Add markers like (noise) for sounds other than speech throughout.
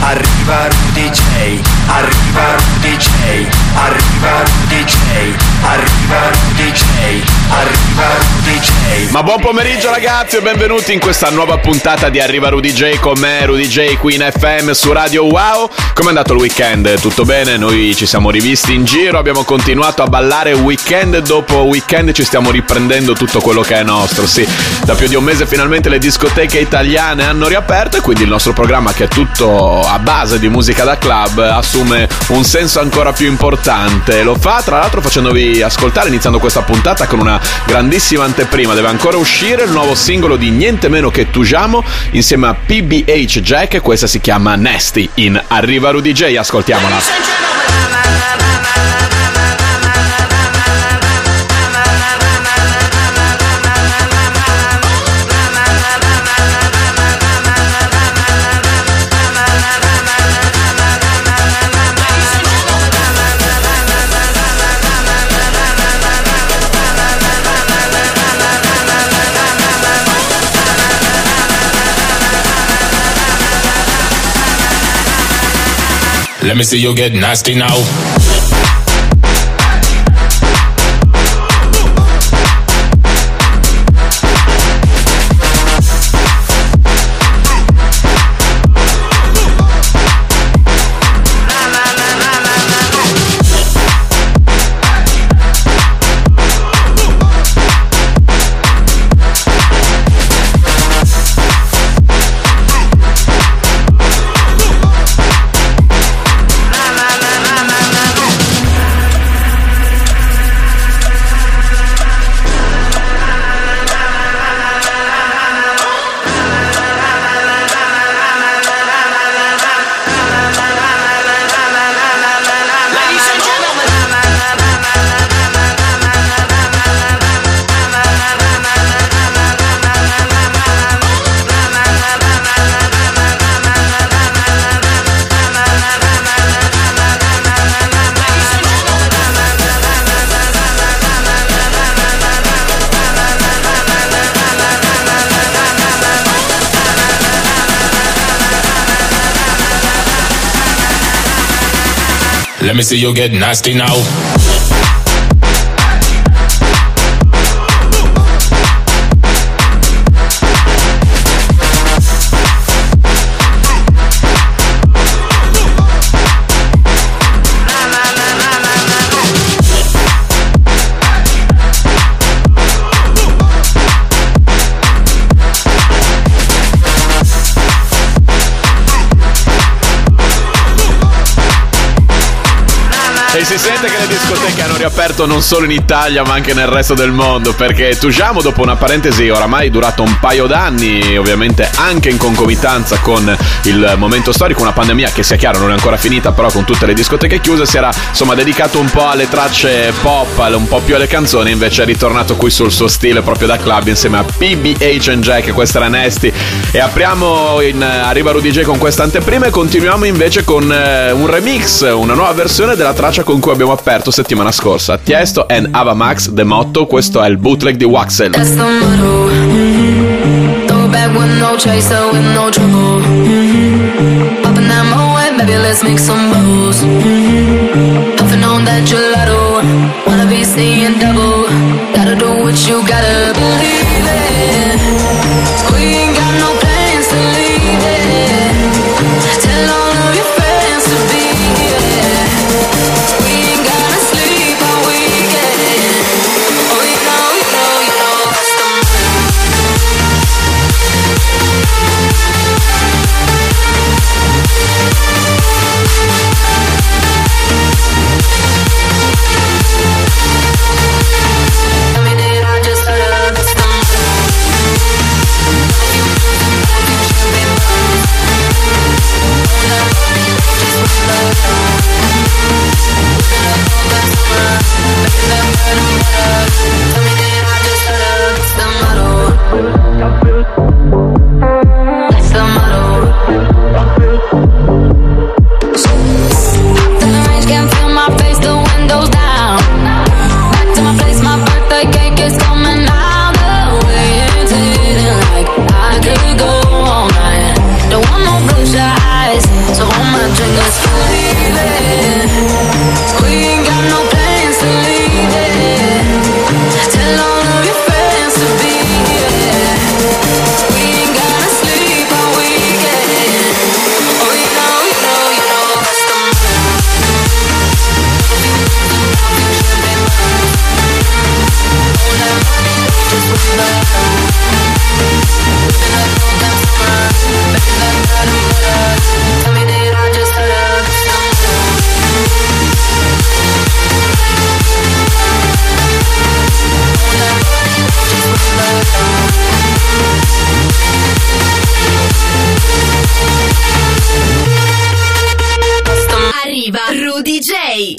Arriva Rudy J. Arriva Rudy J. Arriva Rudy J. Arriva Rudy J. Arriva Rudy J. Ma buon pomeriggio ragazzi e benvenuti in questa nuova puntata di Arriva Rudy J con me, Rudy J qui in FM su Radio Wow. Come è andato il weekend? Tutto bene? Noi ci siamo rivisti in giro, abbiamo continuato a ballare weekend dopo weekend, ci stiamo riprendendo tutto quello che è nostro. Sì, da più di un mese finalmente le discoteche italiane hanno riaperto e quindi il nostro programma che è tutto a base di musica da club assume un senso ancora più importante. Lo fa tra l'altro facendovi ascoltare, iniziando questa puntata con una grandissima anteprima. Deve ancora uscire il nuovo singolo di niente meno che Tujamo insieme a PBH Jack. Questa si chiama Nasty in Arriva Rudy J. Ascoltiamola. Let me see you get nasty now. Let me see you get nasty now. Baby. E si sente che le discoteche hanno riaperto non solo in Italia ma anche nel resto del mondo perché Tujamo dopo una parentesi oramai durata un paio d'anni ovviamente anche in concomitanza con il momento storico una pandemia che sia chiaro non è ancora finita però con tutte le discoteche chiuse si era insomma dedicato un po' alle tracce pop un po' più alle canzoni invece è ritornato qui sul suo stile proprio da club insieme a PBH and Jack questa era Nasty. E apriamo in Arriva Rudy J con questa anteprima e continuiamo invece con eh, un remix una nuova versione della traccia con cui abbiamo aperto settimana scorsa. Tiesto and Ava Max The Motto, questo è il bootleg di Waxel. Gotta do what you gotta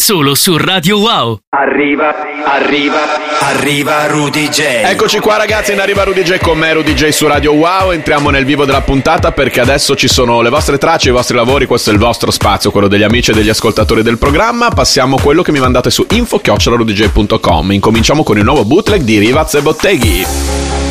solo su Radio Wow. Arriva, arriva, arriva Rudy J. Eccoci qua ragazzi in Arriva Rudy J con me Rudy J su Radio Wow Entriamo nel vivo della puntata perché adesso ci sono le vostre tracce, i vostri lavori Questo è il vostro spazio, quello degli amici e degli ascoltatori del programma Passiamo a quello che mi mandate su info-rudyj.com Incominciamo con il nuovo bootleg di Rivaz e Botteghi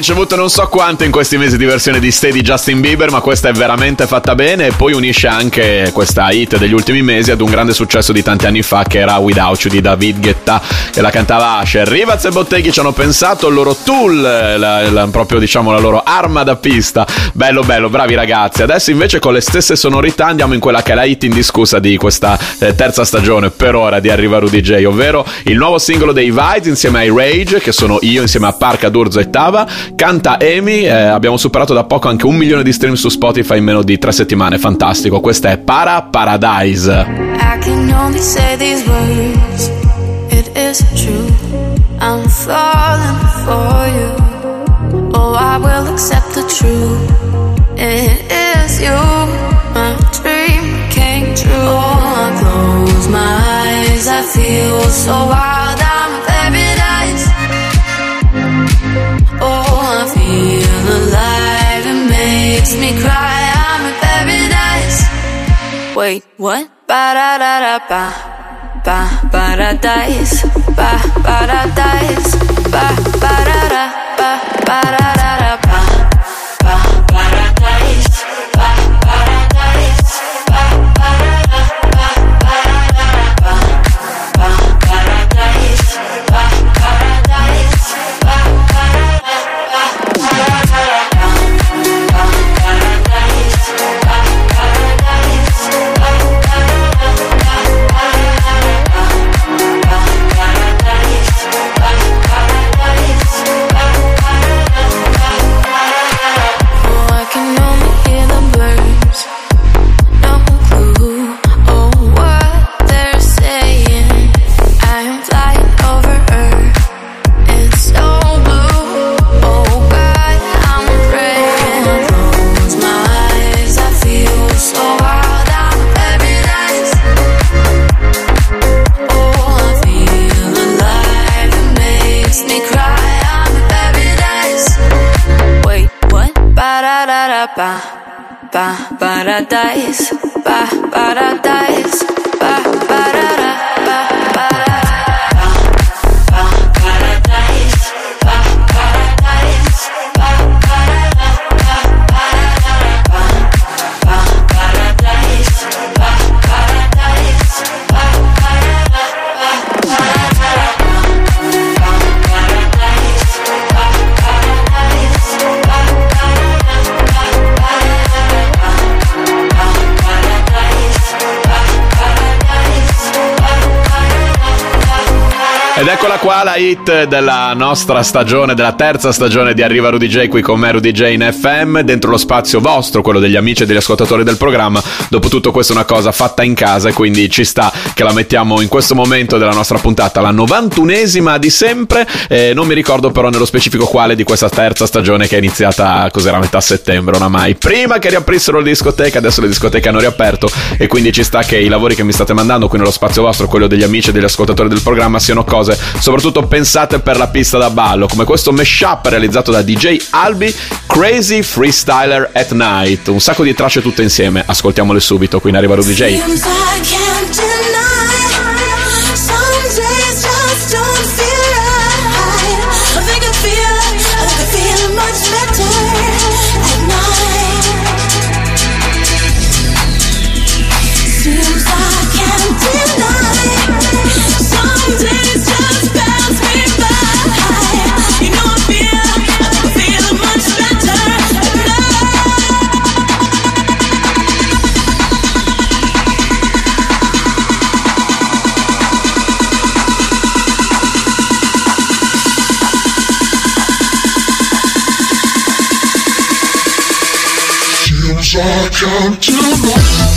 Ricevute non so quante in questi mesi di versione di Stay di Justin Bieber, ma questa è veramente fatta bene e poi unisce anche questa hit degli ultimi mesi ad un grande successo di tanti anni fa che era Without You di David Guetta che la cantava Asher. Rivaz e Botteghi ci hanno pensato, il loro tool, la- la- proprio diciamo la loro arma da pista. Bello bello, bravi ragazzi. Adesso invece con le stesse sonorità andiamo in quella che è la hit indiscussa di questa eh, terza stagione per ora di Arriva Rudy J, ovvero il nuovo singolo dei Vides insieme ai Rage, che sono io insieme a Parca, D'Urzo e Tava. Canta Amy, eh, abbiamo superato da poco anche un milione di stream su Spotify in meno di tre settimane, fantastico. Questa è Para Paradise. I can only say these words. It is true. I'm falling for you. Oh, I will accept the truth. It is you. My dream came true. Oh, I close my eyes. I feel so wild. Cry. I'm in paradise. Wait, what? Ba da da da ba. Ba paradise. Ba paradise. Ba ba da da ba ba da da. La hit della nostra stagione, della terza stagione di Arriva Rudy J qui con me Rudy J in FM, dentro lo spazio vostro, quello degli amici e degli ascoltatori del programma. Dopotutto questa è una cosa fatta in casa e quindi ci sta che la mettiamo in questo momento della nostra puntata, la 91esima di sempre. Eh, non mi ricordo però nello specifico quale di questa terza stagione che è iniziata, cos'era, a metà settembre oramai. Prima che riaprissero le discoteche, adesso le discoteche hanno riaperto e quindi ci sta che i lavori che mi state mandando qui nello spazio vostro, quello degli amici e degli ascoltatori del programma, siano cose cose, soprattutto pensate per la pista da ballo, come questo mashup realizzato da DJ Albi, Crazy Freestyler at Night. Un sacco di tracce tutte insieme, ascoltiamole subito, qui in arriva Rudy J. come to life.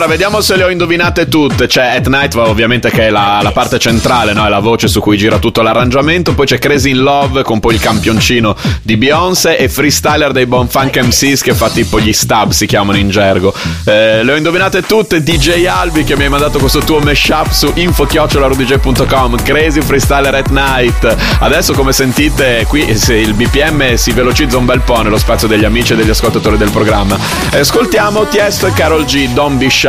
Allora, vediamo se le ho indovinate tutte. C'è At Night, ovviamente, che è la, la parte centrale, no? È la voce su cui gira tutto l'arrangiamento. Poi c'è Crazy in Love con poi il campioncino di Beyoncé e Freestyler dei Bon Funk MCs che fa tipo gli stab, si chiamano in gergo. Eh, le ho indovinate tutte. DJ Albi che mi hai mandato questo tuo mashup su info-rudj.com. Crazy Freestyler at Night. Adesso, come sentite, qui il BPM si velocizza un bel po' nello spazio degli amici e degli ascoltatori del programma. Ascoltiamo Tiesto e Carol G. Don't Be Shy,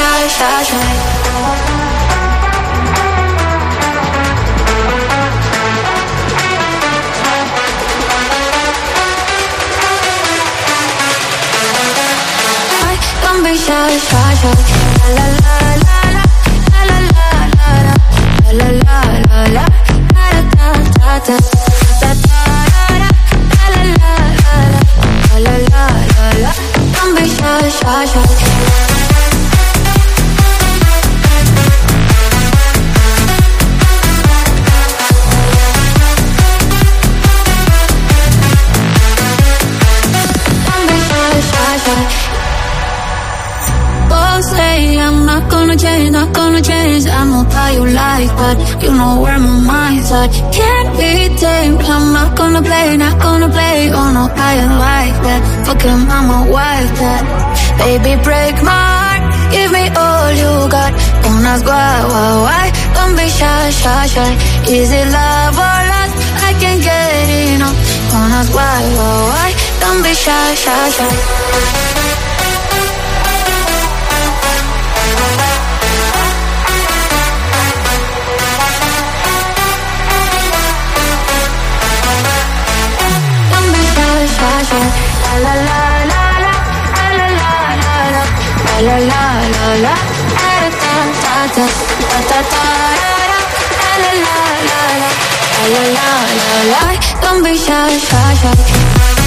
shy, shy, shy. Don't be shy, shy, shy. That. You know where my mind's at. Can't be tamed. I'm not gonna play, not gonna play. Oh no, I ain't like that. Fuck him, I'm a wildcat. Baby, break my heart. Give me all you got. Don't ask why, why, why. Don't be shy, shy, shy. Is it love or lust? I can't get enough. Don't ask why, why, why. Don't be shy, shy, shy. La la la la la, la la la la la, la la la da da da da, la la la la la, la la la la la. Don't be shy, shy, shy.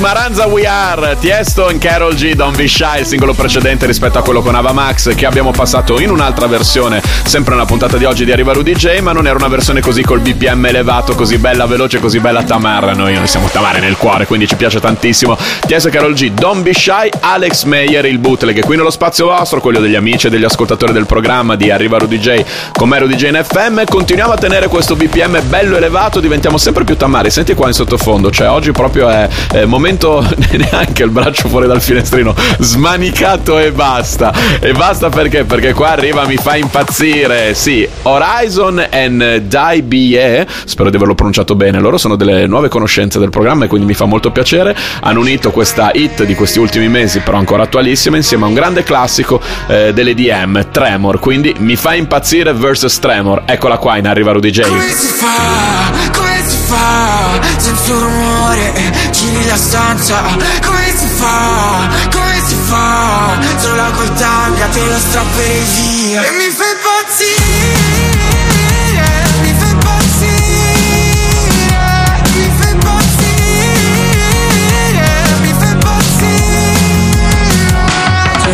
Maranza We Are, Tiesto and Carol G, Don't Be Shy, il singolo precedente rispetto a quello con Ava Max che abbiamo passato in un'altra versione, sempre nella puntata di oggi di Arriva Rudy J, ma non era una versione così col BPM elevato, così bella, veloce, così bella Tamara, noi non siamo Tamara nel cuore, quindi ci piace tantissimo. Tiesto e Carol G, Don't Be Shy, Alex Meyer, il bootleg, qui nello spazio vostro, quello degli amici e degli ascoltatori del programma di Arriva Rudy J, con me Rudy J in FM, continuiamo a tenere questo BPM bello elevato, diventiamo sempre più Tamari, senti qua in sottofondo, cioè oggi proprio è, è momento (laughs) neanche il braccio fuori dal finestrino, smanicato e basta. E basta perché? Perché qua arriva, mi fa impazzire. Sì, Horizon and Die BE, spero di averlo pronunciato bene. Loro sono delle nuove conoscenze del programma e quindi mi fa molto piacere. Hanno unito questa hit di questi ultimi mesi, però ancora attualissima, insieme a un grande classico eh, dell'EDM, Tremor. Quindi mi fa impazzire versus Tremor. Eccola qua in Arriva Rudy J. Si fa? Si fa? Senza rumore, giri la stanza Come si fa? Come si fa? Sola col tanga te lo strapperei via E mi fai impazzire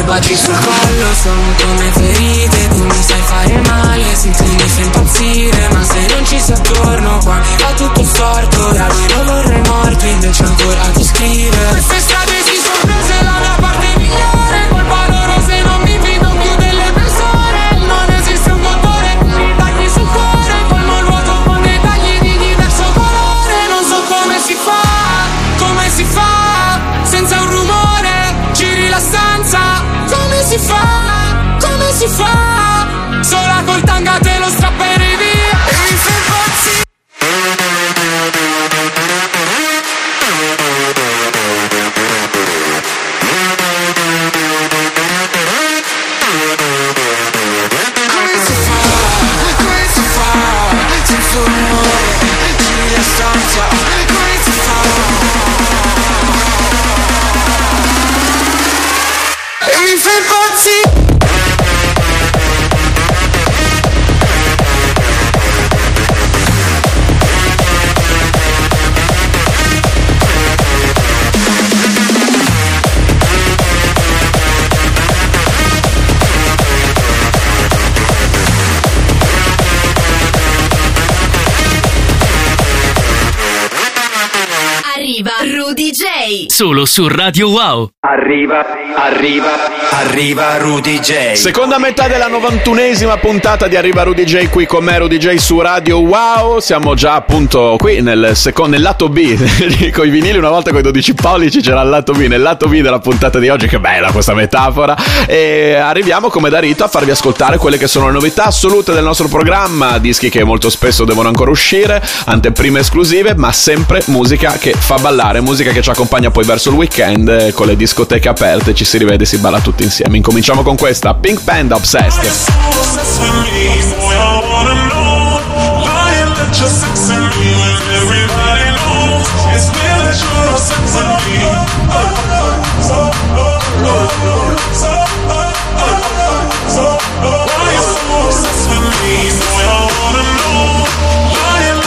baci sul collo sono come ferite Tu mi sai fare male, tu mi fai impazzire Ma se non ci sei attorno qua Fa tutto storto, da lui lo vorrei morto Invece ancora ti scrive Queste strade si sono prese la mia parte migliore si fa Sola col tanga te lo strapperei via. E mi fai impazzire Come si fa, come si fa Senza un rumore, giri la stanza. Come si fa. E mi fai impazzire Solo su Radio Wow. Arriva, arriva, arriva Rudy J. Seconda metà della 91esima puntata di Arriva Rudy J qui con me Rudy J su Radio Wow. Siamo già appunto qui nel, secondo, nel lato B (laughs) con i vinili. Una volta con i 12 pollici c'era il lato B. Nel lato B della puntata di oggi, che bella questa metafora. E arriviamo come da rito a farvi ascoltare quelle che sono le novità assolute del nostro programma. Dischi che molto spesso devono ancora uscire, anteprime esclusive, ma sempre musica che fa ballare, musica che ci accompagna poi verso il weekend eh, con le discoteche aperte. Ci si rivede si balla tutti insieme. Incominciamo con questa Pink Panda Obsessed. Why you so obsessed with me? Boy, I wanna know. Lying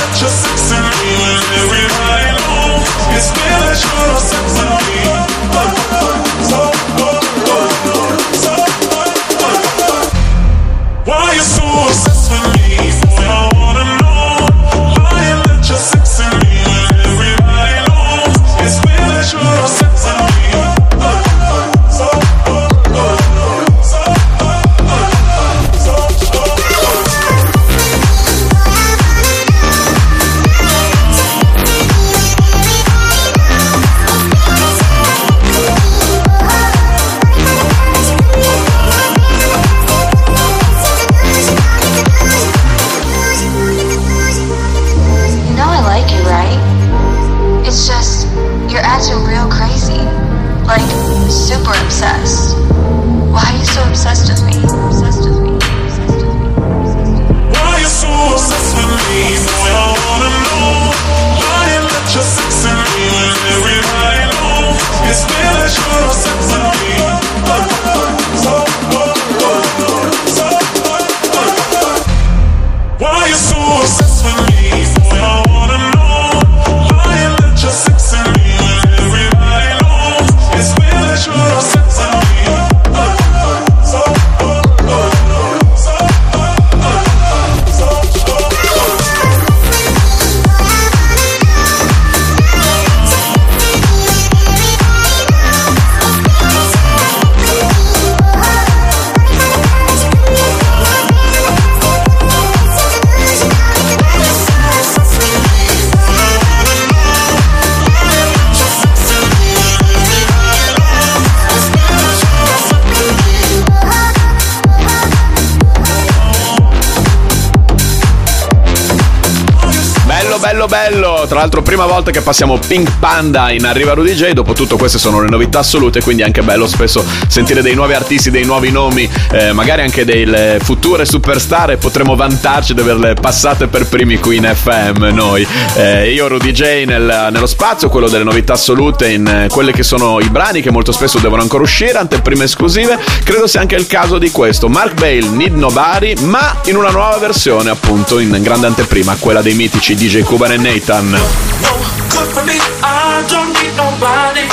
bello. Tra l'altro, prima volta che passiamo Pink Panda in Arriva Rudy J. Dopo tutto, queste sono le novità assolute. Quindi, è anche bello spesso sentire dei nuovi artisti, dei nuovi nomi, eh, magari anche delle future superstar. E potremo vantarci di averle passate per primi qui in FM. Noi, Eh, io, Rudy J, nel- nello spazio, quello delle novità assolute, in eh, quelli che sono i brani che molto spesso devono ancora uscire, anteprime esclusive. Credo sia anche il caso di questo. Mark Bale, Need Nobody, ma in una nuova versione, appunto, in grande anteprima, quella dei mitici DJ Cuban e Nathan. Good for me. I don't need nobody.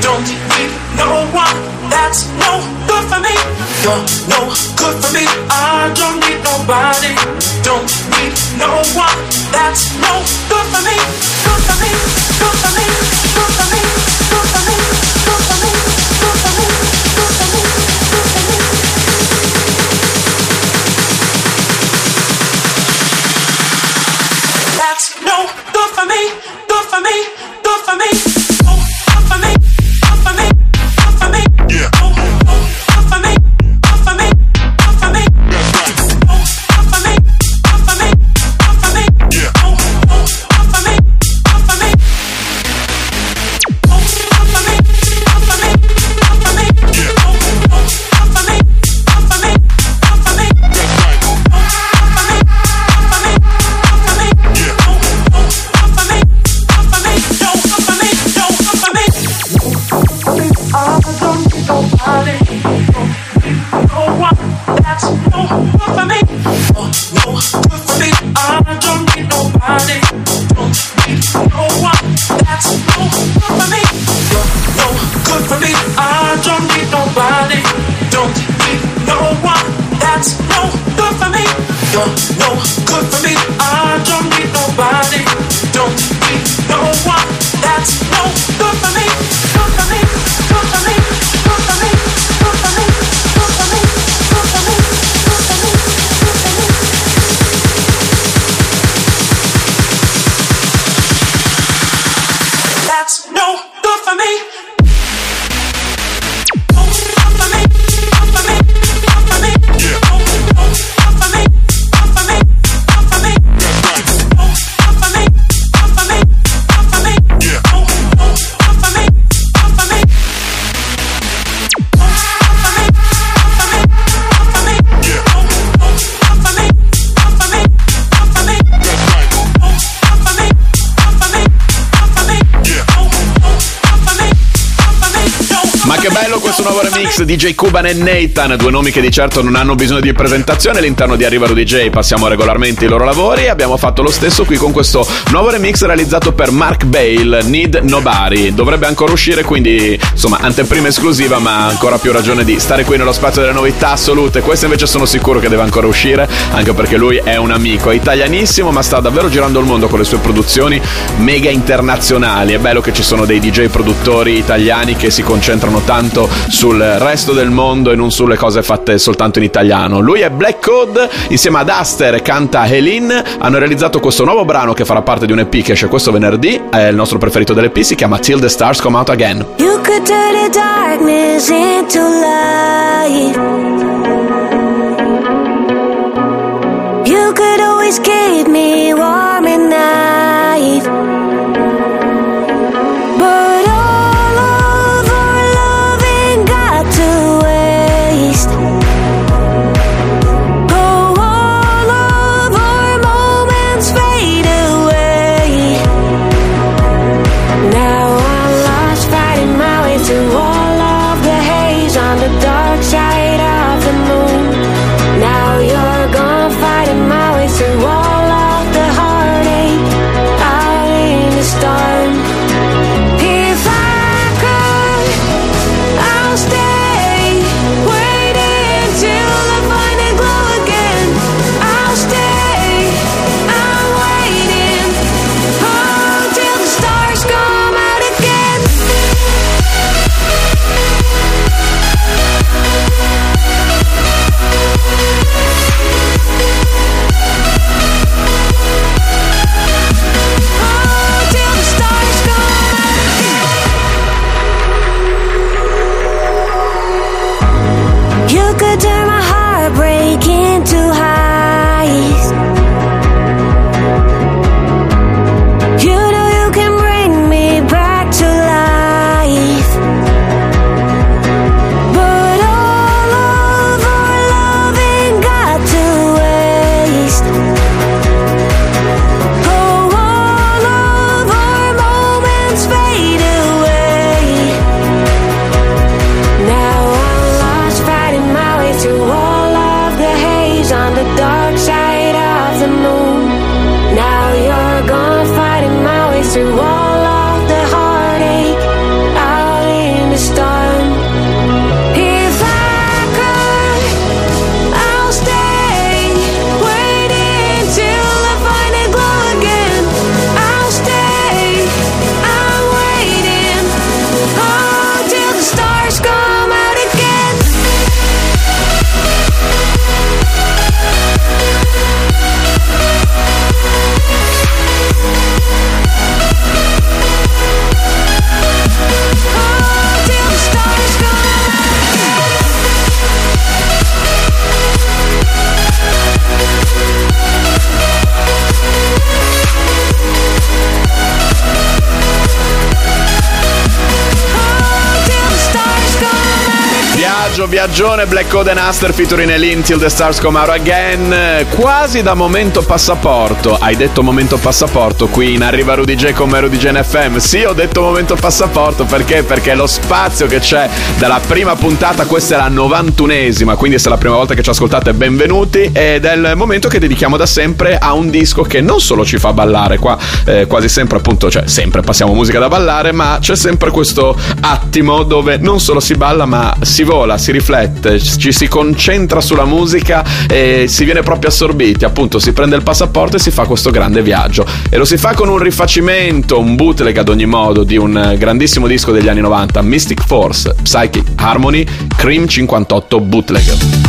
Don't need no one. That's no good for me. You're no good for me. I don't need nobody. Don't need no one. That's no good for me. Good for me. Good for me. Good for me. Good for me. For me. Good for me. Good for me. Questo remix DJ Cuban e Nathan, due nomi che di certo non hanno bisogno di presentazione all'interno di Arriva Rudy J, passiamo regolarmente i loro lavori e abbiamo fatto lo stesso qui con questo nuovo remix realizzato per Mark Bale, Need Nobody. Dovrebbe ancora uscire, quindi insomma anteprima esclusiva, ma ancora più ragione di stare qui nello spazio delle novità assolute. Questa invece sono sicuro che deve ancora uscire, anche perché lui è un amico, è italianissimo, ma sta davvero girando il mondo con le sue produzioni mega internazionali. È bello che ci sono dei DJ produttori italiani che si concentrano tanto sul resto del mondo e non sulle cose fatte soltanto in italiano. Lui è Black Code, insieme ad Aster canta Helene, hanno realizzato questo nuovo brano che farà parte di un EP che esce questo venerdì, è il nostro preferito dell'EP, si chiama Till the Stars Come Out Again. You could turn the darkness into light. You could always keep me Viaggio, viaggione, Black Code and Aster featuring Elin Till the Stars Come Out Again. Quasi da momento passaporto. Hai detto momento passaporto qui in Arriva Rudy J con me Rudy J FM. Sì, ho detto momento passaporto perché? Perché lo spazio che c'è dalla prima puntata, questa è la 91esima, quindi se è la prima volta che ci ascoltate, benvenuti. Ed è il momento che dedichiamo da sempre a un disco che non solo ci fa ballare, qua eh, quasi sempre appunto, cioè sempre passiamo musica da ballare, ma c'è sempre questo attimo dove non solo si balla, ma si vola, si riflette, ci si concentra sulla musica e si viene proprio assorbiti. Appunto, si prende il passaporto e si fa questo grande viaggio. E lo si fa con un rifacimento, un bootleg ad ogni modo di un grandissimo disco degli anni 90, Mystic Force, Psychic Harmony, Cream 58 bootleg.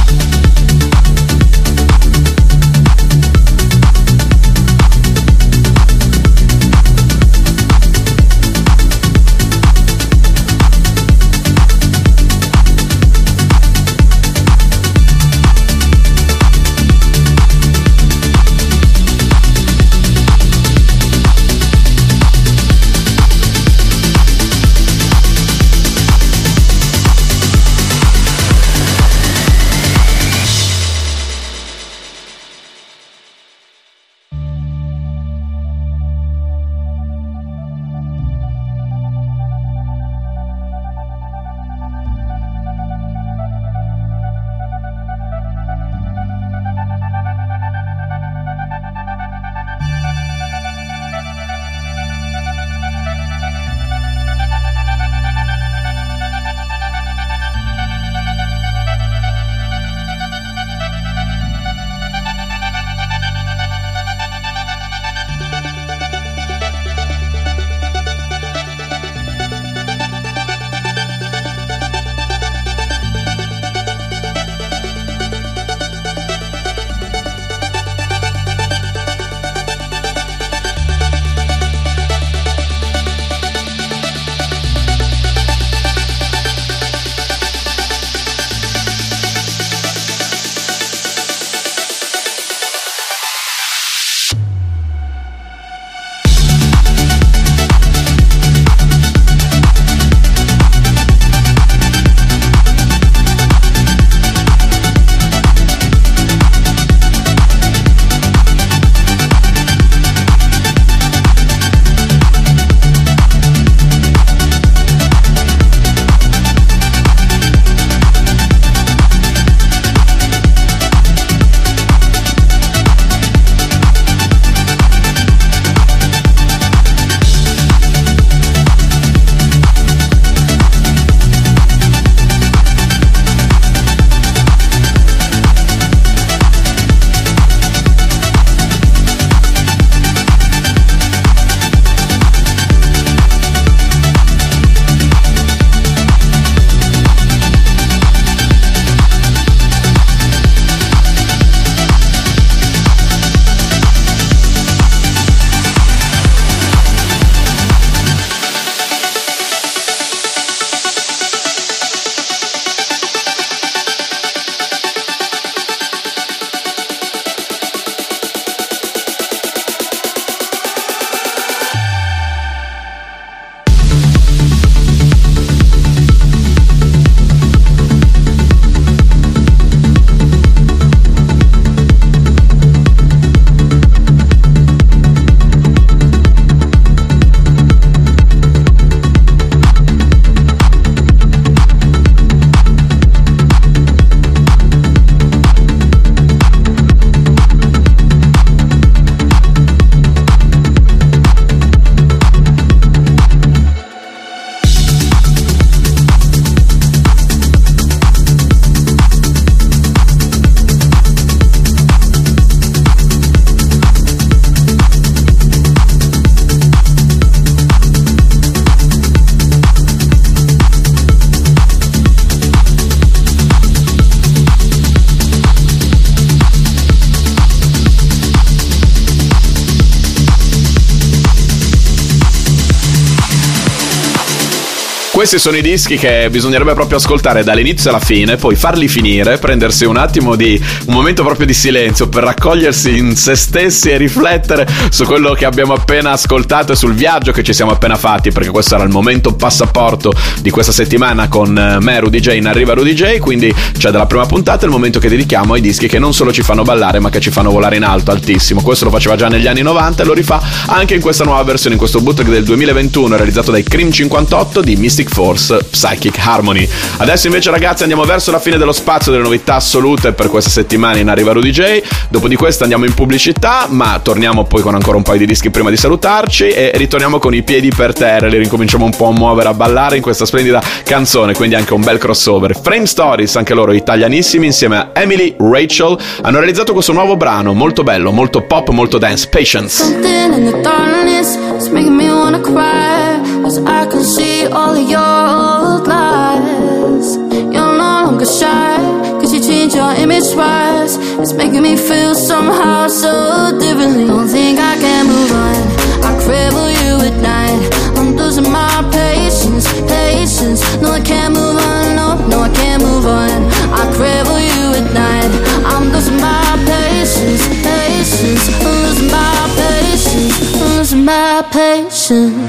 Questi sono i dischi che bisognerebbe proprio ascoltare dall'inizio alla fine, poi farli finire, prendersi un attimo di un momento proprio di silenzio per raccogliersi in se stessi e riflettere su quello che abbiamo appena ascoltato e sul viaggio che ci siamo appena fatti, perché questo era il momento passaporto di questa settimana con eh, me, Rudy J, in arriva Rudy J, quindi c'è dalla prima puntata il momento che dedichiamo ai dischi che non solo ci fanno ballare, ma che ci fanno volare in alto, altissimo. Questo lo faceva già negli anni 90 e lo rifà anche in questa nuova versione, in questo bootleg del 2021 realizzato dai Cream 58 di Mystic Force Psychic Harmony. Adesso invece ragazzi andiamo verso la fine dello spazio delle novità assolute per questa settimana in Arriva Rudy J. Dopo di questo andiamo in pubblicità, ma torniamo poi con ancora un paio di dischi prima di salutarci e ritorniamo con i piedi per terra, li ricominciamo un po' a muovere, a ballare in questa splendida canzone, quindi anche un bel crossover. Frame Stories, anche loro italianissimi, insieme a Emily Rachel, hanno realizzato questo nuovo brano molto bello, molto pop, molto dance, Patience. Something in the darkness is making me wanna cry. Cause I can see all of your old lies. You're no longer shy. Cause you changed your image twice. It's making me feel somehow so differently. Don't think I can move on. I crave you at night. I'm losing my patience, patience. No, I can't move on. No, no, I can't move on. I crave you at night. I'm losing my patience, patience. I'm losing my patience, losing my patience.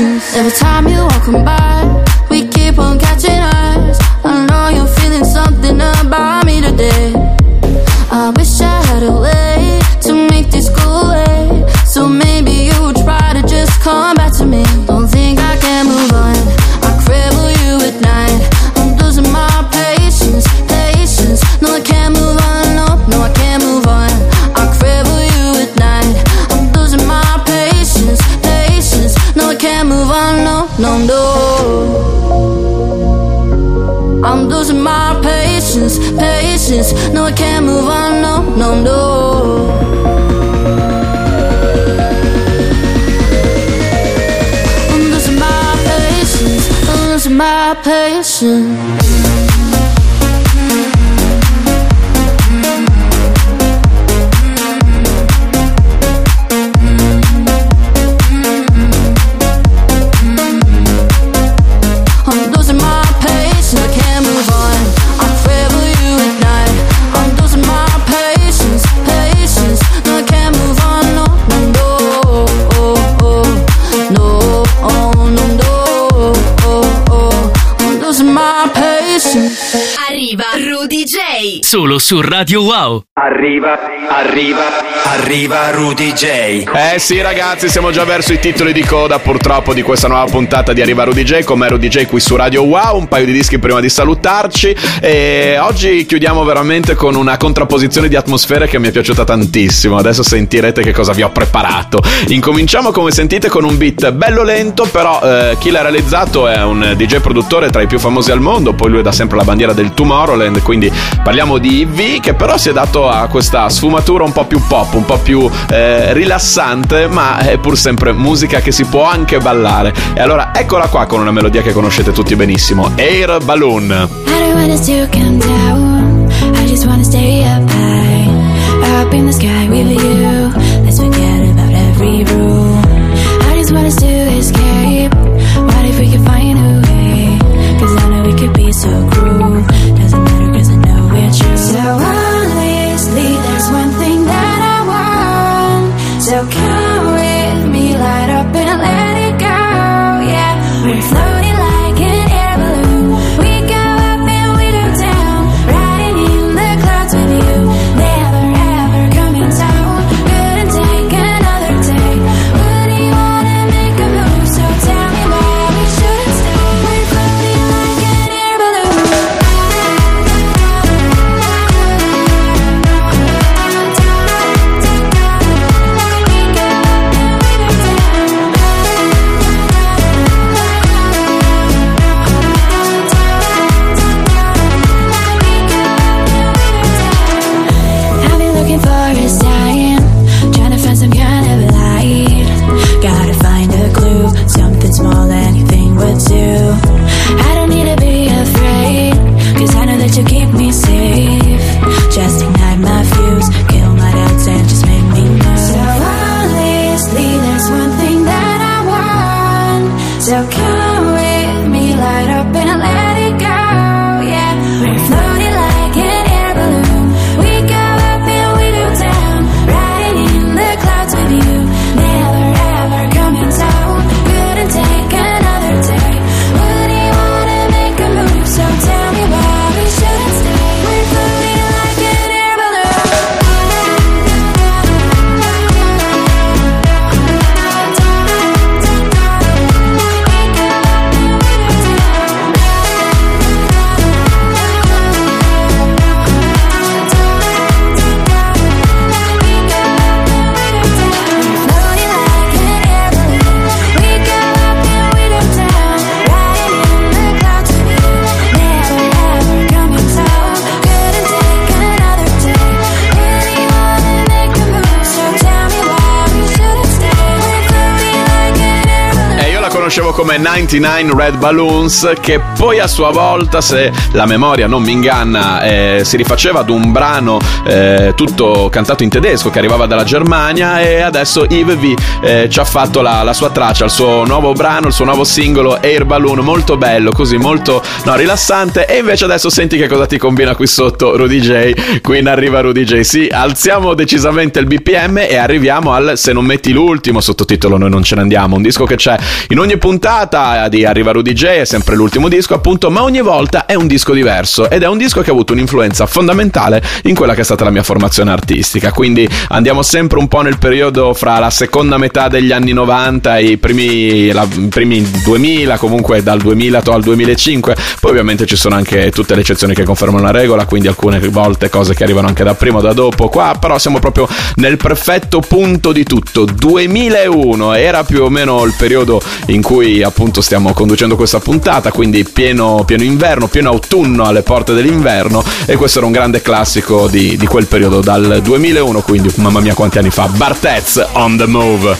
Every time you walk by, Solo su Radio Wow. Arriva, arriva, arriva Rudy J. Eh sì ragazzi, siamo già verso i titoli di coda purtroppo di questa nuova puntata di Arriva Rudy J come Rudy J qui su Radio Wow, un paio di dischi prima di salutarci e oggi chiudiamo veramente con una contrapposizione di atmosfere che mi è piaciuta tantissimo, adesso sentirete che cosa vi ho preparato. Incominciamo come sentite con un beat bello lento, però eh, chi l'ha realizzato è un DJ produttore tra i più famosi al mondo, poi lui è da sempre la bandiera del Tomorrowland, quindi parliamo di V che però si è dato a questa sfumatura un po' più pop, un po' più eh, rilassante, ma è pur sempre musica che si può anche ballare. E allora eccola qua con una melodia che conoscete tutti benissimo, Air Balloon. I 99 Red Balloons, che poi a sua volta, se la memoria non mi inganna, eh, si rifaceva ad un brano eh, tutto cantato in tedesco che arrivava dalla Germania e adesso Yves V eh, ci ha fatto la, la, sua traccia, il suo nuovo brano, il suo nuovo singolo Air Balloon, molto bello, così molto no, rilassante. E invece adesso senti che cosa ti combina qui sotto Rudy J, qui in arriva Rudy J, sì, alziamo decisamente il BPM e arriviamo al Se non metti l'ultimo sottotitolo Noi non ce ne andiamo, un disco che c'è in ogni puntata di Arriva Rudy J, è sempre l'ultimo disco appunto, ma ogni volta è un disco diverso ed è un disco che ha avuto un'influenza fondamentale in quella che è stata la mia formazione artistica, quindi andiamo sempre un po' nel periodo fra la seconda metà degli anni 90 e i primi, la, primi 2000, comunque dal 2000 al 2005, poi ovviamente ci sono anche tutte le eccezioni che confermano la regola, quindi alcune volte cose che arrivano anche da prima o da dopo, qua però siamo proprio nel perfetto punto di tutto, 2001 era più o meno il periodo in cui appunto stiamo conducendo questa puntata, quindi pieno, pieno inverno, pieno autunno alle porte dell'inverno e questo era un grande classico di, di quel periodo dal 2001, quindi mamma mia quanti anni fa, Bartez on the move.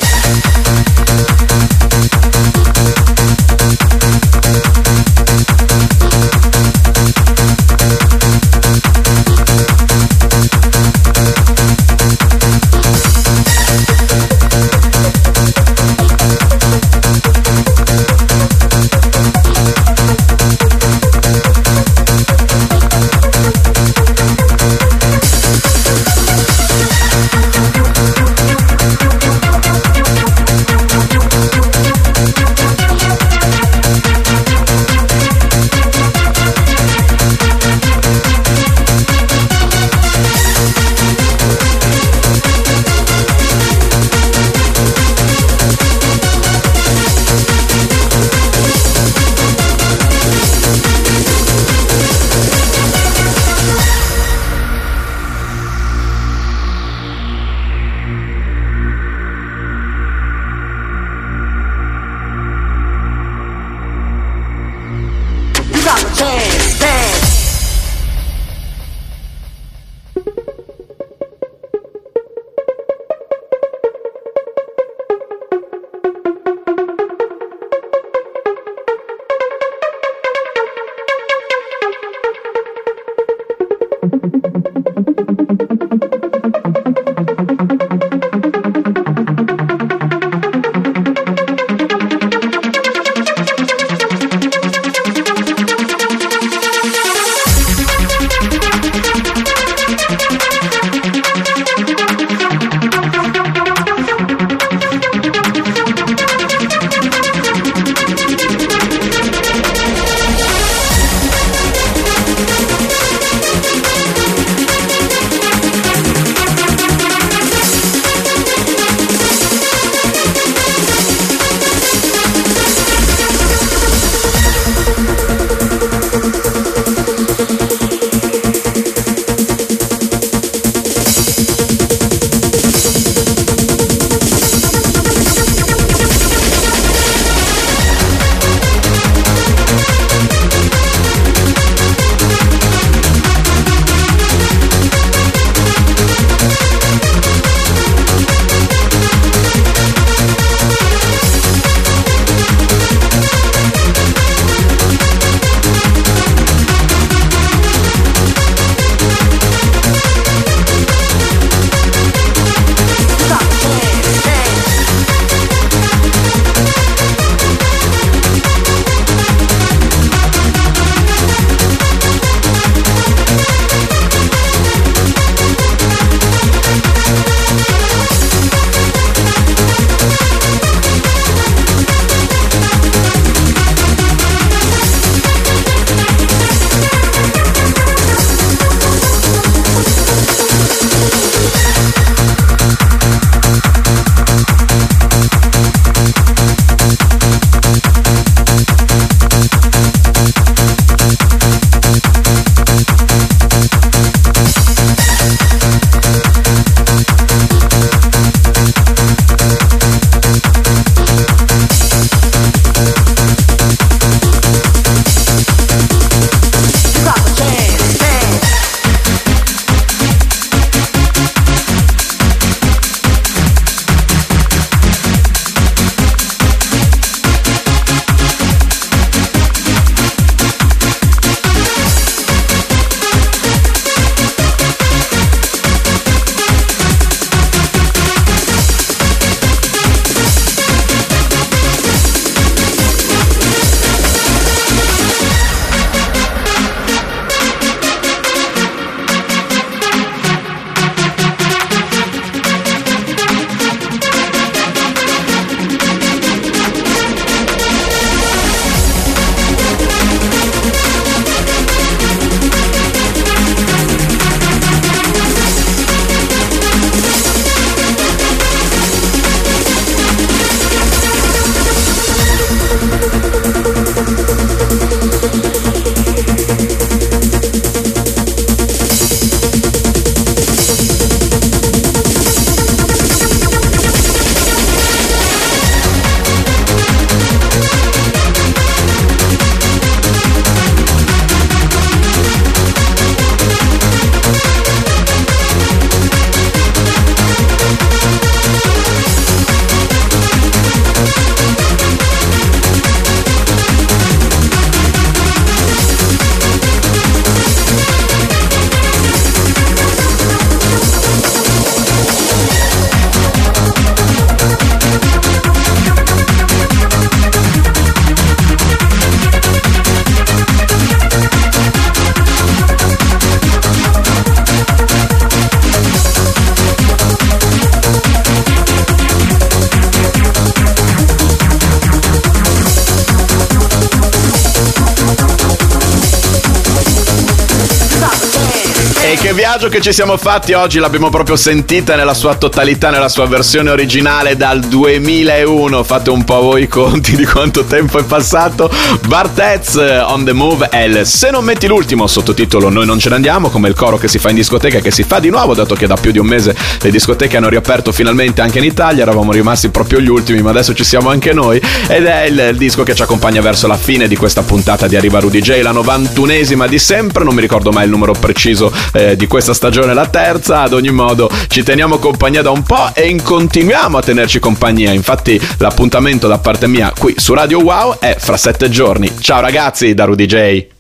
Viaggio che ci siamo fatti oggi, l'abbiamo proprio sentita nella sua totalità, nella sua versione originale dal 2001. Fate un po' voi i conti di quanto tempo è passato. Bartez eh, on the move è il Se non metti l'ultimo sottotitolo Noi non ce ne andiamo, come il coro che si fa in discoteca che si fa di nuovo, dato che da più di un mese le discoteche hanno riaperto finalmente anche in Italia, eravamo rimasti proprio gli ultimi, ma adesso ci siamo anche noi ed è il, il disco che ci accompagna verso la fine di questa puntata di Arriva Rudy J, la 91esima di sempre, non mi ricordo mai il numero preciso eh, di questa stagione, la terza, ad ogni modo ci teniamo compagnia da un po' e continuiamo a tenerci compagnia, infatti l'appuntamento da parte mia qui su Radio Wow è fra sette giorni. Ciao ragazzi da Rudy J.